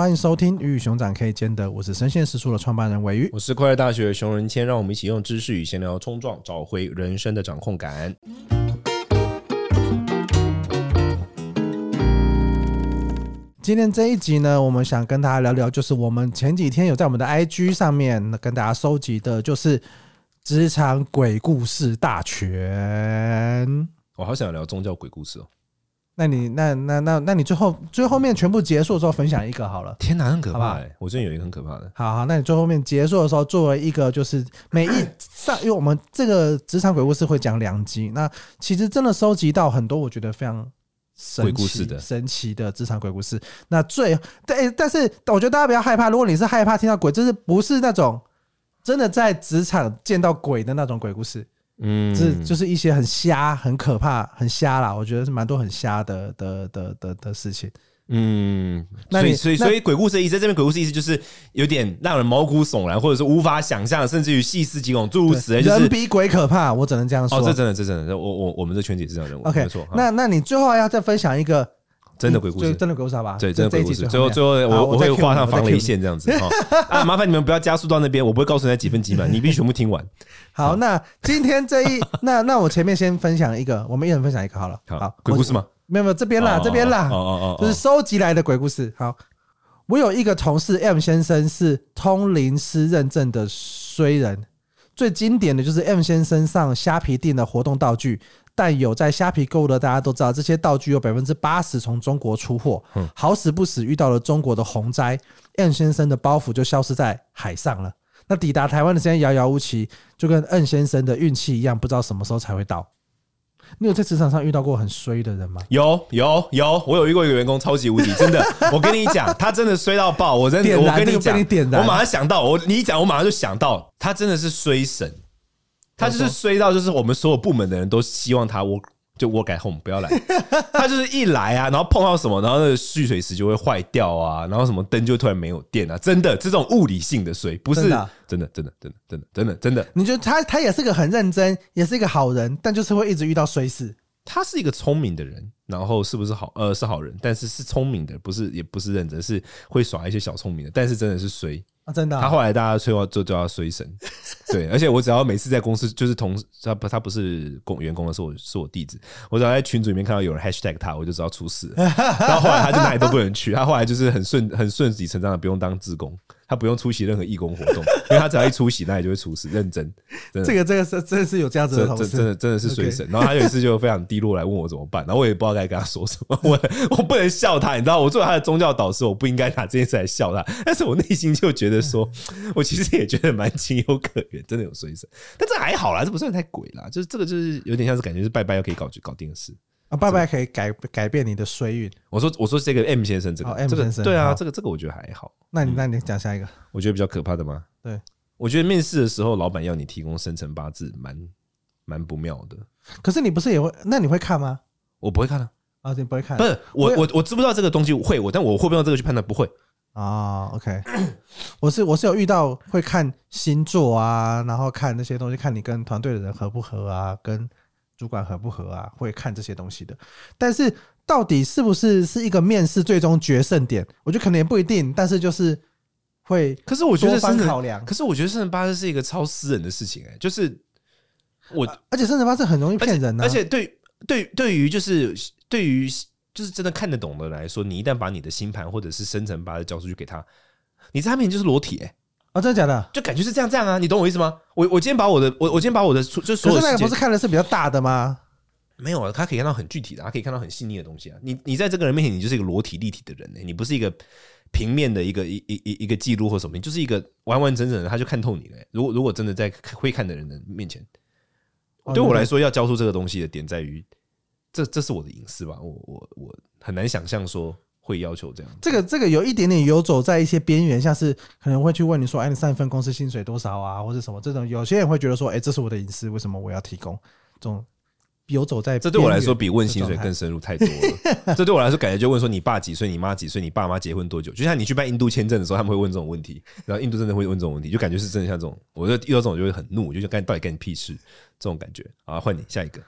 欢迎收听《鱼与熊掌可以兼得》，我是生鲜时书的创办人鮪鱼，我是快乐大学的熊仁谦，让我们一起用知识与闲聊冲撞，找回人生的掌控感。今天这一集呢，我们想跟大家聊聊，就是我们前几天有在我们的 IG 上面跟大家收集的，就是职场鬼故事大全。我好想聊宗教鬼故事哦。那你那那那那你最后最后面全部结束的时候分享一个好了。天哪，很可怕哎、欸！我最近有一个很可怕的。好好，那你最后面结束的时候，作为一个就是每一上，因为我们这个职场鬼故事会讲两集，那其实真的收集到很多我觉得非常神奇鬼故事的神奇的职场鬼故事。那最但但是我觉得大家不要害怕，如果你是害怕听到鬼，就是不是那种真的在职场见到鬼的那种鬼故事。嗯，这就是一些很瞎、很可怕、很瞎啦。我觉得是蛮多很瞎的的的的的事情。嗯，那所以所以所以鬼故事的意思，在这边鬼故事意思就是有点让人毛骨悚然，或者是无法想象，甚至于细思极恐，诸如此类。就是人比鬼可怕，我只能这样说。哦，这真的，这真的，我我我们这圈子也是这样认为。OK，没错。那那你最后要再分享一个。真的鬼故事，真的鬼故事好吧？对，真的鬼故事。最后，最后我我会画上防雷线这样子啊，麻烦你们不要加速到那边，我不会告诉你几分几秒，你必须全部听完。好，那今天这一 那那我前面先分享一个，我们一人分享一个好了。好，鬼故事吗？没有没有，这边啦，这边啦。哦哦哦，就是收集来的鬼故事。好，我有一个同事 M 先生是通灵师认证的衰人，最经典的就是 M 先生上虾皮订的活动道具。但有在虾皮购物的，大家都知道，这些道具有百分之八十从中国出货。好死不死遇到了中国的洪灾，N 先生的包袱就消失在海上了。那抵达台湾的时间遥遥无期，就跟 N 先生的运气一样，不知道什么时候才会到。你有在职场上遇到过很衰的人吗？有有有，我有遇过一个员工超级无敌，真的，我跟你讲，他真的衰到爆。我真的，我跟你讲，我马上想到，我你一讲，我马上就想到，他真的是衰神。他就是衰到，就是我们所有部门的人都希望他 work 就 work at home 不要来。他就是一来啊，然后碰到什么，然后那个蓄水池就会坏掉啊，然后什么灯就突然没有电啊，真的这种物理性的衰，不是真的真的真的真的真的真的真的。你觉得他他也是个很认真，也是一个好人，但就是会一直遇到衰事。他是一个聪明的人，然后是不是好？呃，是好人，但是是聪明的，不是也不是认真，是会耍一些小聪明的，但是真的是衰。真的，他后来大家催我就叫他衰神，对，而且我只要每次在公司就是同他不他不是工员工的是，我是我弟子，我只要在群组里面看到有人 hashtag 他，我就知道出事。然后后来他就哪里都不能去，他后来就是很顺很顺理成章的不用当志工。他不用出席任何义工活动，因为他只要一出席，那也就会出事。认真，这个这个是真的是有这样子的同事，真的真的是水神。然后他有一次就非常低落来问我怎么办，然后我也不知道该跟他说什么。我我不能笑他，你知道，我作为他的宗教导师，我不应该拿这件事来笑他。但是我内心就觉得说，我其实也觉得蛮情有可原，真的有水神。但这还好啦，这不算太鬼啦，就是这个就是有点像是感觉是拜拜又可以搞搞定的事。啊，拜拜可以改改变你的衰运。我说，我说这个 M 先生，这个 M 先生，对啊，这个这个我觉得还好。那你那你讲下一个，我觉得比较可怕的吗？对，我觉得面试的时候，老板要你提供生辰八字，蛮蛮不妙的。可是你不是也会？那你会看吗？我不会看啊。啊，你不会看？不是我我我知不知道这个东西会我，但我会不会用这个去判断？不会啊。OK，我是我是有遇到会看星座啊，然后看那些东西，看你跟团队的人合不合啊，跟。主管合不合啊？会看这些东西的，但是到底是不是是一个面试最终决胜点？我觉得可能也不一定，但是就是会。可是我觉得生考量，可是我觉得生辰八字是一个超私人的事情，哎，就是我，而且生辰八字很容易骗人啊，而且对对对于就是对于就是真的看得懂的来说，你一旦把你的星盘或者是生辰八字交出去给他，你在他面前就是裸体，哎。啊、哦，真的假的？就感觉是这样这样啊，你懂我意思吗？我我今天把我的我我今天把我的就所有可是那个不是看的是比较大的吗？没有啊，他可以看到很具体的，他可以看到很细腻的东西啊。你你在这个人面前，你就是一个裸体立体的人呢、欸，你不是一个平面的一个一一一一个记录或什么，你就是一个完完整整的，他就看透你了、欸。如果如果真的在会看的人的面前，对我来说，要交出这个东西的点在于，这这是我的隐私吧？我我我很难想象说。会要求这样，这个这个有一点点游走在一些边缘，像是可能会去问你说，哎，你上一份公司薪水多少啊，或者什么这种，有些人会觉得说，哎，这是我的隐私，为什么我要提供？这种游走在这对我来说比问薪水更深入太多了。这对我来说，感觉就问说你爸几岁，你妈几岁，你爸妈结婚多久？就像你去办印度签证的时候，他们会问这种问题，然后印度真的会问这种问题，就感觉是真的像这种，我就遇到这种就会很怒，就干到底干你屁事这种感觉。啊，换你下一个。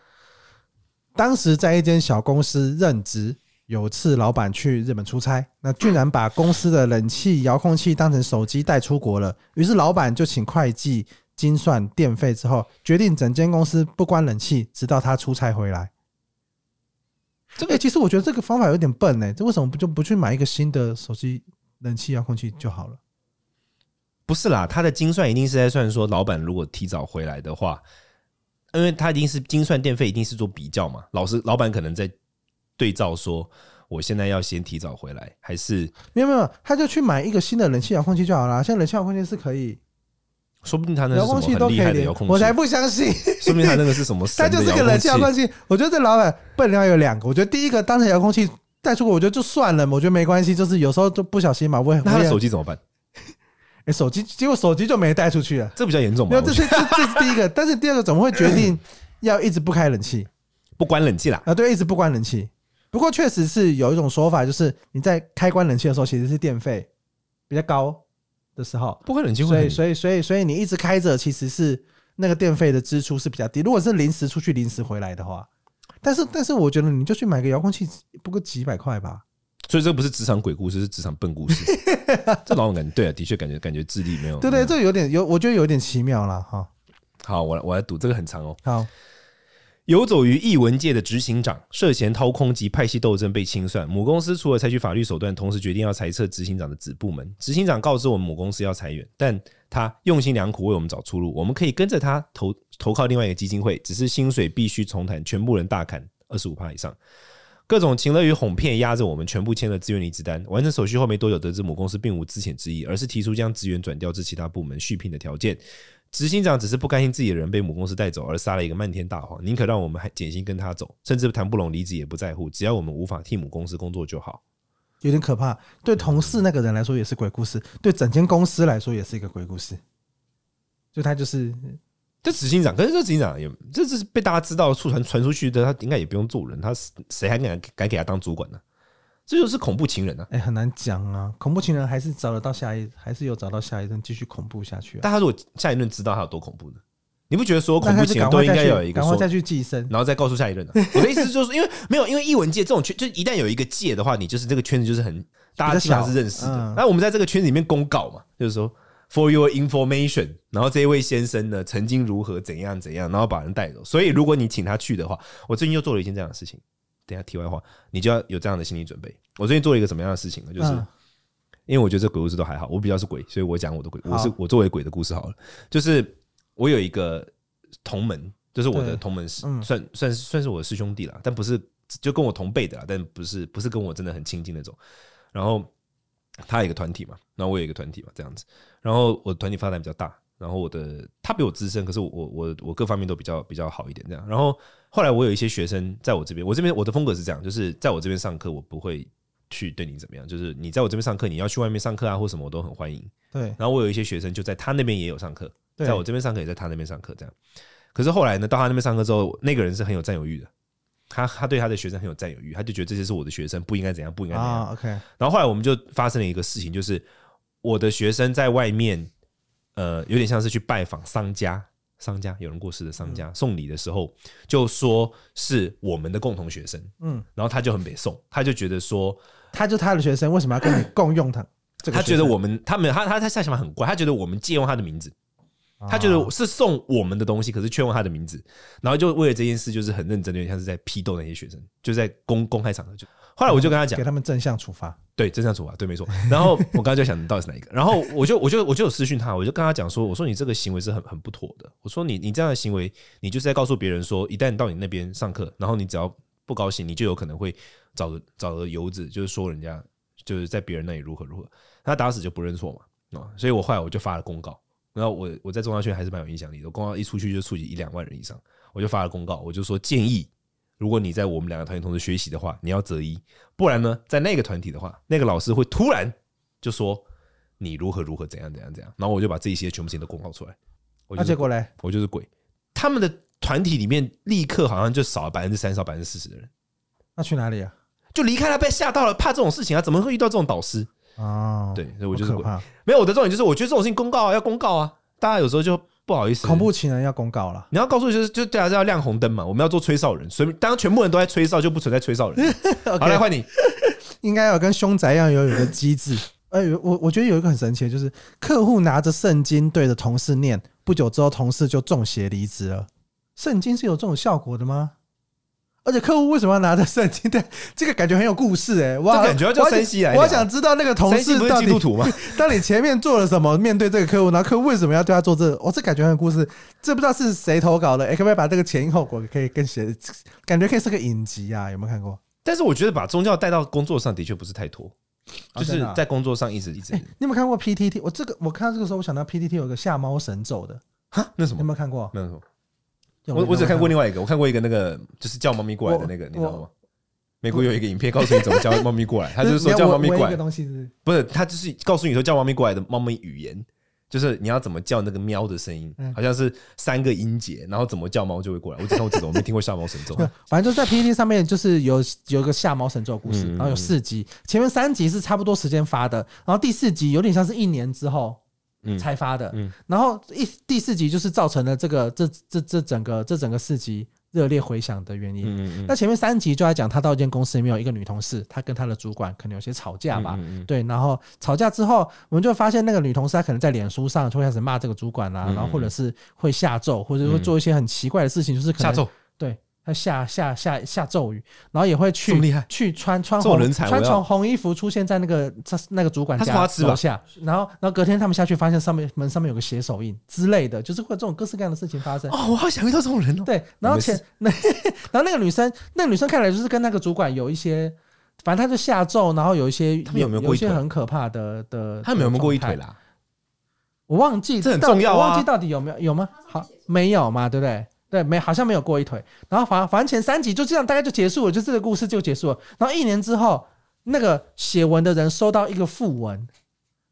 当时在一间小公司任职。有次老板去日本出差，那居然把公司的冷气遥控器当成手机带出国了。于是老板就请会计精算电费之后，决定整间公司不关冷气，直到他出差回来。这个其实我觉得这个方法有点笨呢。这为什么不就不去买一个新的手机冷气遥控器就好了？不是啦，他的精算一定是在算说，老板如果提早回来的话，因为他一定是精算电费，一定是做比较嘛。老师，老板可能在。对照说，我现在要先提早回来，还是没有没有，他就去买一个新的冷气遥控器就好了。现在冷气遥控器是可以，说不定他那遥控器都可以遥控器，我才不相信。说明他那个是什么？他就是个冷气遥控器。我觉得这老板笨料有两个。我觉得第一个当成遥控器带出国，我觉得就算了，我觉得没关系。就是有时候就不小心嘛，我也那他的手机怎么办？哎，手机结果手机就没带出去了，这比较严重。没有，这是这这是第一个。但是第二个怎么会决定要一直不开冷气，不关冷气啦？啊，对，一直不关冷气。不过确实是有一种说法，就是你在开关冷气的时候，其实是电费比较高的时候。不开冷气会，所以所以所以所以你一直开着，其实是那个电费的支出是比较低。如果是临时出去、临时回来的话，但是但是我觉得你就去买个遥控器，不过几百块吧。所以这不是职场鬼故事，是职场笨故事。这老种感觉对啊，的确感觉感觉智力没有。对对，这有点有，我觉得有点奇妙了哈。好，我来我来读这个很长哦。好。游走于艺文界的执行长涉嫌掏空及派系斗争被清算，母公司除了采取法律手段，同时决定要裁撤执行长的子部门。执行长告知我们母公司要裁员，但他用心良苦为我们找出路，我们可以跟着他投投靠另外一个基金会，只是薪水必须重谈，全部人大砍二十五趴以上，各种情乐与哄骗压着我们，全部签了自愿离职单。完成手续后没多久，得知母公司并无资遣之意，而是提出将职员转调至其他部门续聘的条件。执行长只是不甘心自己的人被母公司带走，而撒了一个漫天大谎，宁可让我们还减薪跟他走，甚至谈不拢离职也不在乎，只要我们无法替母公司工作就好。有点可怕，对同事那个人来说也是鬼故事，对整间公司来说也是一个鬼故事。就他就是这执行长，可是这执行长也这是被大家知道、传传出去的，他应该也不用做人，他谁还敢敢给他当主管呢？这就是恐怖情人啊！哎，很难讲啊。恐怖情人还是找得到下一，还是有找到下一任继续恐怖下去。但他如果下一任知道他有多恐怖呢？你不觉得所有恐怖情人都应该有一个说，然后再去寄生，然后再告诉下一任呢？我的意思就是，因为没有，因为艺文界这种圈，就一旦有一个界的话，你就是这个圈子就是很大家基本上是认识的。那我们在这个圈子里面公告嘛，就是说 for your information，然后这一位先生呢曾经如何怎样怎样，然后把人带走。所以如果你请他去的话，我最近又做了一件这样的事情。等下，题外话，你就要有这样的心理准备。我最近做了一个什么样的事情呢？就是因为我觉得这鬼故事都还好，我比较是鬼，所以我讲我的鬼。我是我作为鬼的故事好了。就是我有一个同门，就是我的同门师，算算算是我的师兄弟了，但不是就跟我同辈的啦，但不是不是跟我真的很亲近那种。然后他有一个团体嘛，然后我有一个团体嘛，这样子。然后我的团体发展比较大，然后我的他比我资深，可是我我我各方面都比较比较好一点，这样。然后。后来我有一些学生在我这边，我这边我的风格是这样，就是在我这边上课，我不会去对你怎么样，就是你在我这边上课，你要去外面上课啊或什么，我都很欢迎。对。然后我有一些学生就在他那边也有上课，在我这边上课也在他那边上课，这样。可是后来呢，到他那边上课之后，那个人是很有占有欲的，他他对他的学生很有占有欲，他就觉得这些是我的学生，不应该怎样，不应该怎样。OK。然后后来我们就发生了一个事情，就是我的学生在外面，呃，有点像是去拜访商家。商家有人过世的商家送礼的时候，就说是我们的共同学生，嗯，然后他就很北宋，他就觉得说，他就他的学生为什么要跟你共用他？他觉得我们他们他他他下想法很怪，他觉得我们借用他的名字，他觉得是送我们的东西，可是却用他的名字，然后就为了这件事就是很认真的，像是在批斗那些学生，就在公公开场合就。后来我就跟他讲，给他们正向处罚。对，正向处罚，对，没错。然后我刚刚就想到底是哪一个，然后我就我就我就有私讯他，我就跟他讲说，我说你这个行为是很很不妥的。我说你你这样的行为，你就是在告诉别人说，一旦到你那边上课，然后你只要不高兴，你就有可能会找个找个由子，就是说人家就是在别人那里如何如何。他打死就不认错嘛啊！所以我后来我就发了公告，然后我我在中央圈还是蛮有影响力的，公告一出去就触及一两万人以上，我就发了公告，我就说建议。如果你在我们两个团体同时学习的话，你要择一；不然呢，在那个团体的话，那个老师会突然就说你如何如何怎样怎样怎样，然后我就把这些全部事情都公告出来。那结果嘞？我就是鬼。他们的团体里面立刻好像就少了百分之三十到百分之四十的人。那去哪里啊？就离开了，被吓到了，怕这种事情啊？怎么会遇到这种导师？哦，对，所以我就是鬼。没有，我的重点就是，我觉得这种事情公告啊，要公告啊。大家有时候就不好意思，恐怖情人要公告了。你要告诉就是，就大家是要亮红灯嘛，我们要做吹哨人，所以当全部人都在吹哨，就不存在吹哨人。好，来换你，应该要跟凶宅一样有有个机制。哎、欸，我我觉得有一个很神奇的，就是客户拿着圣经对着同事念，不久之后同事就中邪离职了。圣经是有这种效果的吗？而且客户为什么要拿着圣经？对，这个感觉很有故事哎、欸，我感觉要叫山西来。我想知道那个同事到底基督徒吗？当你前面做了什么，面对这个客户，然后客户为什么要对他做这个？我、哦、这感觉很有故事，这不知道是谁投稿的？哎、欸，可不可以把这个前因后果可以跟写？感觉可以是个影集啊？有没有看过？但是我觉得把宗教带到工作上的确不是太妥，就是在工作上一直一直。欸、你有没有看过 PTT？我这个我看到这个时候，我想到 PTT 有个下猫神咒的，哈，那什么？有没有看过？那什么？我我只看过另外一个，我看过一个那个就是叫猫咪过来的那个，你知道吗？美国有一个影片告诉你怎么叫猫咪过来，他就是说叫猫咪过来，不是他就是告诉你说叫猫咪过来的猫咪语言，就是你要怎么叫那个喵的声音，好像是三个音节，然后怎么叫猫就会过来。我只看过这种，我没听过下猫神咒。反正就在 PPT 上面，就是有有一个下猫神咒的故事，然后有四集，前面三集是差不多时间发的，然后第四集有点像是一年之后。才发的，然后一第四集就是造成了这个这这这整个这整个四集热烈回响的原因。那前面三集就在讲他到一间公司里面有一个女同事，她跟她的主管可能有些吵架吧，对，然后吵架之后，我们就发现那个女同事她可能在脸书上就会开始骂这个主管啦，然后或者是会下咒，或者会做一些很奇怪的事情，就是可能下咒，对。他下下下下咒语，然后也会去去穿穿红穿穿红衣服出现在那个那个主管家楼下，然后然后隔天他们下去发现上面门上面有个血手印之类的，就是会有这种各式各样的事情发生。哦，我好想遇到这种人哦。对，然后前那然后那个女生，那个女生看来就是跟那个主管有一些，反正他就下咒，然后有一些他们有没有过一些？很可怕的的，他们有没有过一腿啦？我忘记这很重要啊，我忘记到底有没有有吗？好，没有嘛，对不对？对，没好像没有过一腿，然后反反正前三集就这样，大概就结束了，就这个故事就结束了。然后一年之后，那个写文的人收到一个訃闻，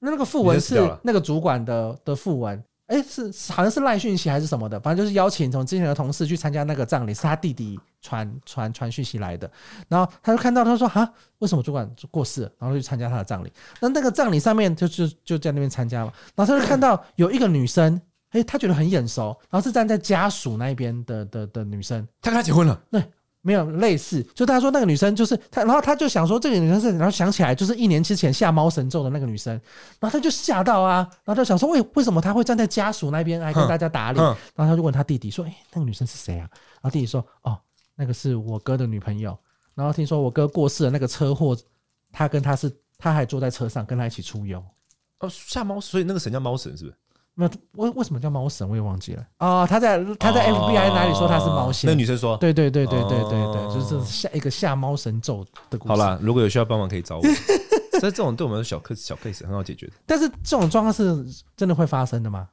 那那个訃闻是那个主管的的訃闻，哎，是好像是赖讯息还是什么的，反正就是邀请从之前的同事去参加那个葬礼，是他弟弟传传传讯息来的。然后他就看到他说啊，为什么主管过世了？然后就去参加他的葬礼。那那个葬礼上面就就就在那边参加嘛。然后他就看到有一个女生。哎、欸，他觉得很眼熟，然后是站在家属那边的的的女生，他跟他结婚了？对，没有类似，就他说那个女生就是他，然后他就想说这个女生是，然后想起来就是一年之前下猫神咒的那个女生，然后他就吓到啊，然后就想说为为什么他会站在家属那边来跟大家打脸？然后他就问他弟弟说，哎、欸，那个女生是谁啊？然后弟弟说，哦，那个是我哥的女朋友，然后听说我哥过世的，那个车祸，他跟他是他还坐在车上跟他一起出游，哦，下猫，所以那个神叫猫神是不是？那为为什么叫猫神？我也忘记了啊！他在他在 FBI 哪里说他是猫仙？那女生说，对对对对对对对，就是下一个下猫神咒的故事。好啦，如果有需要帮忙可以找我。所以这种对我们的小 case 小 case 很好解决的。但是这种状况是真的会发生的吗？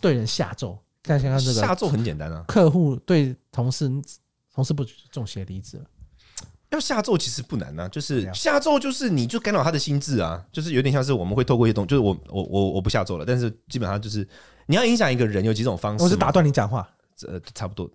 对人下咒，看想想这个下咒很简单啊。客户对同事同事不中邪离职了。要下咒其实不难呐、啊，就是下咒就是你就干扰他的心智啊，就是有点像是我们会透过一些东，就是我我我我不下咒了，但是基本上就是你要影响一个人有几种方式。我是打断你讲话，呃，差不多。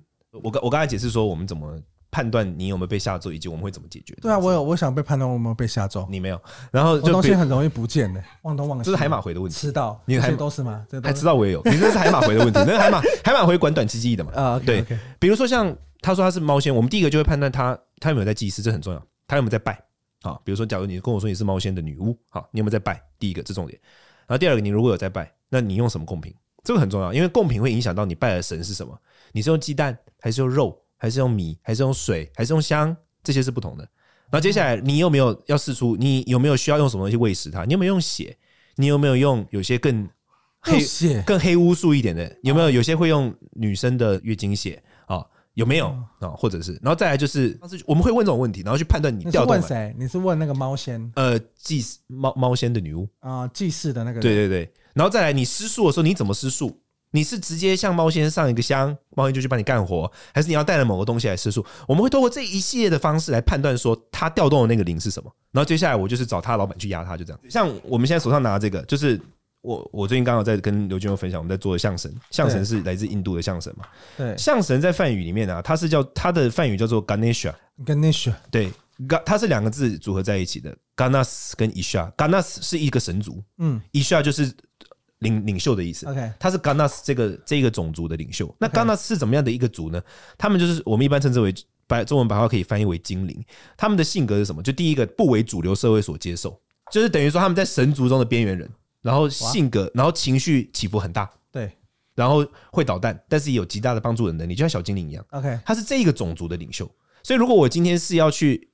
我刚我刚才解释说我们怎么判断你有没有被下咒，以及我们会怎么解决。对啊，我有我想被判断我有没有被下咒，你没有。然后这东西很容易不见的，忘东忘西。这是海马回的问题，吃到你还都是吗？还知道我也有，你这是海马回的问题。那个海马海马回管短期记忆的嘛？啊，对。比如说像他说他是猫仙，我们第一个就会判断他他有没有在祭祀，这很重要。他有没有在拜？好，比如说，假如你跟我说你是猫仙的女巫，好，你有没有在拜？第一个，这重点。然后第二个，你如果有在拜，那你用什么贡品？这个很重要，因为贡品会影响到你拜的神是什么。你是用鸡蛋，还是用肉，还是用米，还是用水，还是用香？这些是不同的。然后接下来，你有没有要试出？你有没有需要用什么东西喂食它？你有没有用血？你有没有用有些更黑、更黑巫术一点的？有没有有些会用女生的月经血啊？有没有啊？或者是，然后再来就是，我们会问这种问题，然后去判断你调动。你是问谁？你是问那个猫仙？呃，祭祀猫猫仙的女巫啊，祭祀的那个。对对对，然后再来，你施术的时候你怎么施术？你是直接向猫仙上一个香，猫仙就去帮你干活，还是你要带着某个东西来施术？我们会通过这一系列的方式来判断说他调动的那个灵是什么。然后接下来我就是找他老板去压他，就这样。像我们现在手上拿的这个，就是。我我最近刚好在跟刘俊佑分享，我们在做的象神，象神是来自印度的象神嘛？对，象神在梵语里面啊，它是叫它的梵语叫做 Ganesha，Ganesha，对，它是两个字组合在一起的，Ganas 跟 Isha，Ganas 是一个神族，嗯，Isha 就是领领袖的意思。OK，他是 Ganas 这个这个种族的领袖。那 Ganas 是怎么样的一个族呢？他们就是我们一般称之为白中文白话可以翻译为精灵。他们的性格是什么？就第一个不为主流社会所接受，就是等于说他们在神族中的边缘人。然后性格，然后情绪起伏很大。对，然后会捣蛋，但是也有极大的帮助的能力，就像小精灵一样。OK，他是这一个种族的领袖。所以如果我今天是要去，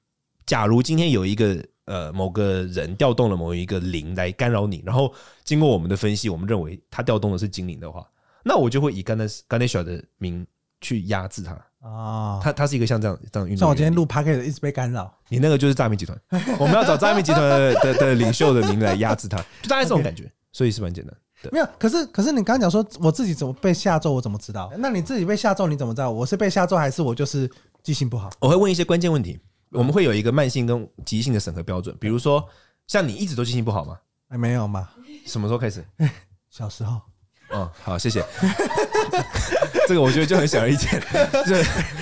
假如今天有一个。呃，某个人调动了某一个灵来干扰你，然后经过我们的分析，我们认为他调动的是精灵的话，那我就会以刚才刚才小的名去压制他啊。他他是一个像这样这样运作。像我今天录 Podcast 一直被干扰，你那个就是诈骗集团，我们要找诈骗集团的的，的领袖的名来压制他，就大概这种感觉。所以是蛮简单的。没有，可是可是你刚刚讲说我自己怎么被下咒，我怎么知道？那你自己被下咒，你怎么知道？我是被下咒，还是我就是记性不好？我会问一些关键问题。我们会有一个慢性跟急性的审核标准，比如说像你一直都记性不好吗？哎，没有嘛？什么时候开始？小时候。哦，好，谢谢。这个我觉得就很显而易见，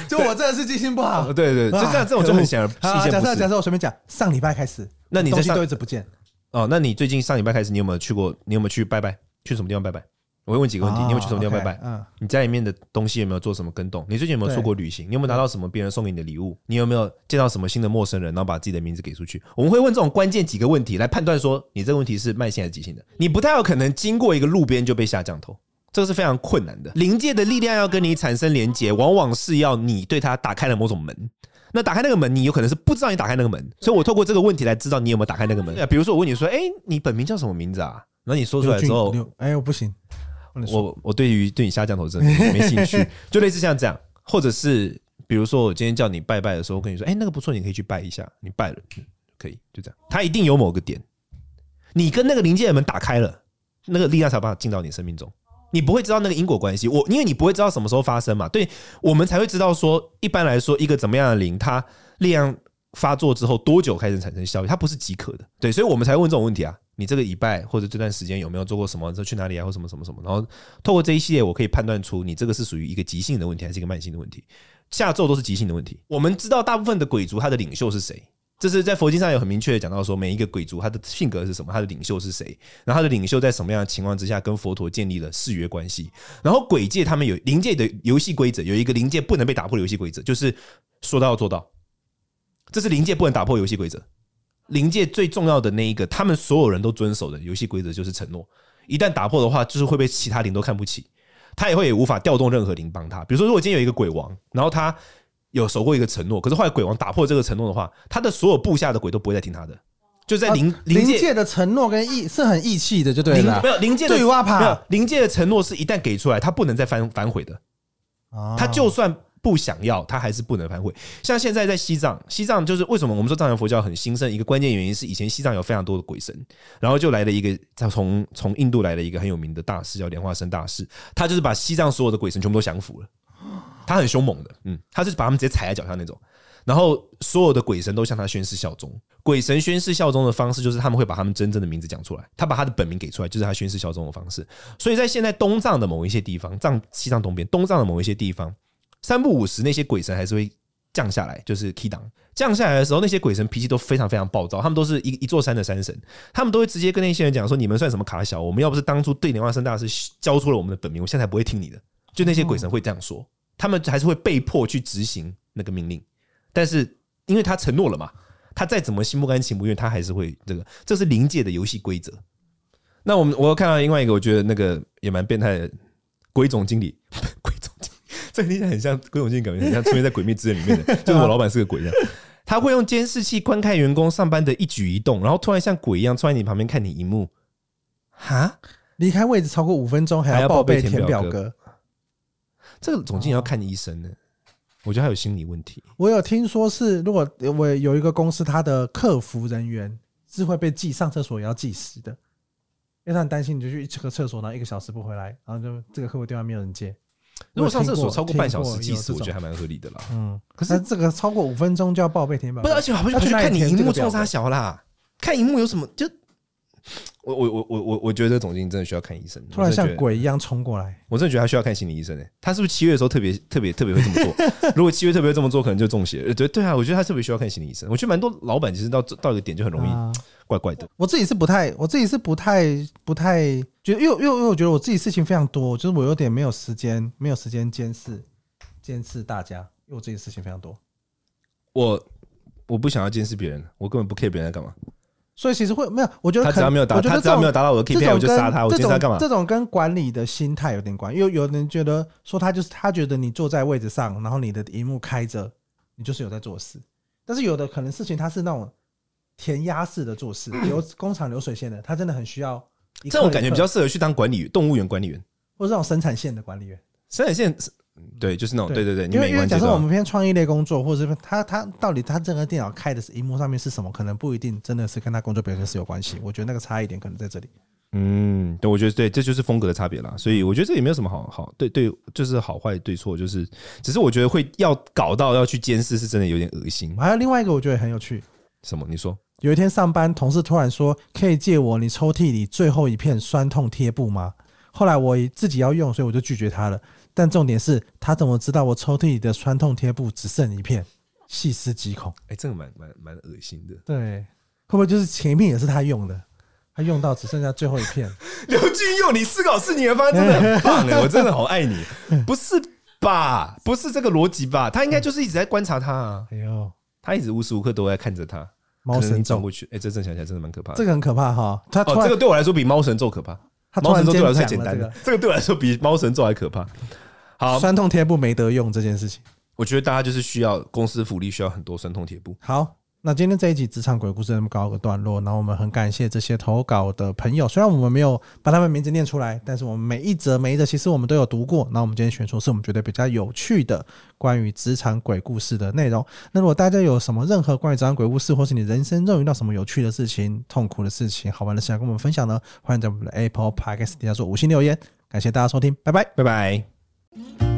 就就我真的是记性不好。对对，就这样，这种就很显而易见。假设假设我随便讲，上礼拜开始，那你在上都一直不见。哦，那你最近上礼拜开始，你有没有去过？你有没有去拜拜？去什么地方拜拜？我会问几个问题，你有没有去什么地方拜拜？嗯，你家里面的东西有没有做什么跟动？你最近有没有出国旅行？你有没有拿到什么别人送给你的礼物？你有没有见到什么新的陌生人，然后把自己的名字给出去？我们会问这种关键几个问题来判断说你这个问题是慢性还是急性的。你不太有可能经过一个路边就被下降头，这个是非常困难的。灵界的力量要跟你产生连接，往往是要你对它打开了某种门。那打开那个门，你有可能是不知道你打开那个门，所以我透过这个问题来知道你有没有打开那个门。比如说我问你说：“哎，你本名叫什么名字啊？”然后你说出来之后，哎，我不行。我我对于对你下降头真的没兴趣，就类似像这样，或者是比如说我今天叫你拜拜的时候，我跟你说，哎，那个不错，你可以去拜一下，你拜了，可以，就这样。他一定有某个点，你跟那个灵界的门打开了，那个力量才有办法进到你生命中。你不会知道那个因果关系，我因为你不会知道什么时候发生嘛，对，我们才会知道说，一般来说一个怎么样的灵，它力量发作之后多久开始产生效益，它不是即可的，对，所以我们才会问这种问题啊。你这个礼拜或者这段时间有没有做过什么？去哪里啊？或什么什么什么？然后透过这一系列，我可以判断出你这个是属于一个急性的问题，还是一个慢性的问题。下咒都是急性的问题。我们知道大部分的鬼族，他的领袖是谁？这是在佛经上有很明确的讲到说，每一个鬼族他的性格是什么，他的领袖是谁，然后他的领袖在什么样的情况之下跟佛陀建立了誓约关系。然后鬼界他们有灵界的游戏规则，有一个灵界不能被打破的游戏规则，就是说到做到，这是灵界不能打破游戏规则。灵界最重要的那一个，他们所有人都遵守的游戏规则就是承诺。一旦打破的话，就是会被其他灵都看不起，他也会也无法调动任何灵帮他。比如说，如果今天有一个鬼王，然后他有守过一个承诺，可是后来鬼王打破这个承诺的话，他的所有部下的鬼都不会再听他的。就在灵灵界，界的承诺跟义是很义气的，就对了。没有灵界的没有灵界的承诺是一旦给出来，他不能再反反悔的。他就算。不想要，他还是不能反悔。像现在在西藏，西藏就是为什么我们说藏传佛教很兴盛，一个关键原因是以前西藏有非常多的鬼神，然后就来了一个他从从印度来了一个很有名的大师叫莲花生大师，他就是把西藏所有的鬼神全部都降服了。他很凶猛的，嗯，他是把他们直接踩在脚下那种，然后所有的鬼神都向他宣誓效忠。鬼神宣誓效忠的方式就是他们会把他们真正的名字讲出来，他把他的本名给出来，就是他宣誓效忠的方式。所以在现在东藏的某一些地方，藏西藏东边东藏的某一些地方。三不五时，那些鬼神还是会降下来，就是 key down 降下来的时候，那些鬼神脾气都非常非常暴躁。他们都是一一座山的山神，他们都会直接跟那些人讲说：“你们算什么卡小？我们要不是当初对莲花生大师交出了我们的本名，我现在不会听你的。”就那些鬼神会这样说，他们还是会被迫去执行那个命令。但是因为他承诺了嘛，他再怎么心不甘情不愿，他还是会这个。这是灵界的游戏规则。那我们我又看到另外一个，我觉得那个也蛮变态的鬼总经理鬼。这听起来很像鬼冢进感觉很像出现在《鬼灭之刃》里面的，就是我老板是个鬼一样，他会用监视器观看员工上班的一举一动，然后突然像鬼一样坐在你旁边看你一幕。哈，离开位置超过五分钟还要报备填表格，这个总经理要看医生呢？我觉得他有心理问题。我有听说是，如果我有一个公司，他的客服人员是会被记上厕所也要计时的，因为他很担心你就去一个厕所，然后一个小时不回来，然后就这个客服电话没有人接。如果上厕所超过半小时计时，我觉得还蛮合理的啦。嗯，可是这个超过五分钟就要报备填表，不是，而且好像去看你荧幕冲啥小啦？看荧幕有什么？就我我我我我我觉得总经理真的需要看医生。突然像鬼一样冲过来，我真的觉得他需要看心理医生诶。他是不是七月的时候特别特别特别会这么做？如果七月特别会这么做，可能就中邪。对对啊，我觉得他特别需要看心理医生。我觉得蛮多老板其实到到一个点就很容易怪怪的。我自己是不太，我自己是不太不太觉得因为因为因为我觉得我自己事情非常多，就是我有点没有时间，没有时间监视监视大家，因为我自己事情非常多。我我不想要监视别人，我根本不 care 别人在干嘛。所以其实会没有，我觉得他只要没有达，他只要没有达到我的 KPI，我就杀他。我监视他干嘛？这种跟管理的心态有点关系，因为有人觉得说他就是他觉得你坐在位置上，然后你的荧幕开着，你就是有在做事。但是有的可能事情他是那种填鸭式的做事，流工厂流水线的，他真的很需要。这种感觉比较适合去当管理员，动物园管理员，或者这种生产线的管理员。生产线是，对，就是那种，对对对。因为因为假设我们偏创意类工作，或者是他他到底他这个电脑开的是荧幕上面是什么，可能不一定真的是跟他工作表现是有关系。我觉得那个差异点可能在这里。嗯，对，我觉得对，这就是风格的差别啦。所以我觉得这也没有什么好好对对，就是好坏对错，就是只是我觉得会要搞到要去监视，是真的有点恶心。还有另外一个我觉得很有趣，什么？你说有一天上班，同事突然说：“可以借我你抽屉里最后一片酸痛贴布吗？”后来我自己要用，所以我就拒绝他了。但重点是他怎么知道我抽屉里的酸痛贴布只剩一片？细思极恐。哎，这个蛮蛮蛮恶心的。对，会不会就是前一片也是他用的？他用到只剩下最后一片。刘俊佑，你思考事情的方式真的很 棒哎，我真的好爱你。不是吧？不是这个逻辑吧？他应该就是一直在观察他啊。哎呦，他一直无时无刻都在看着他。猫神咒过去，哎，这正想起来真的蛮可怕的。这个很可怕哈。他哦，这个对我来说比猫神咒可怕。猫神咒对我来说太简单了，这个对我来说比猫神咒还可怕。好，酸痛贴布没得用这件事情，我觉得大家就是需要公司福利，需要很多酸痛贴布。好。那今天这一集职场鬼故事那么高个段落，那我们很感谢这些投稿的朋友。虽然我们没有把他们名字念出来，但是我们每一则每一则其实我们都有读过。那我们今天选出是我们觉得比较有趣的关于职场鬼故事的内容。那如果大家有什么任何关于职场鬼故事，或是你人生中遇到什么有趣的事情、痛苦的事情、好玩的事情，跟我们分享呢？欢迎在我们的 Apple Podcast 底下做五星留言。感谢大家收听，拜拜，拜拜。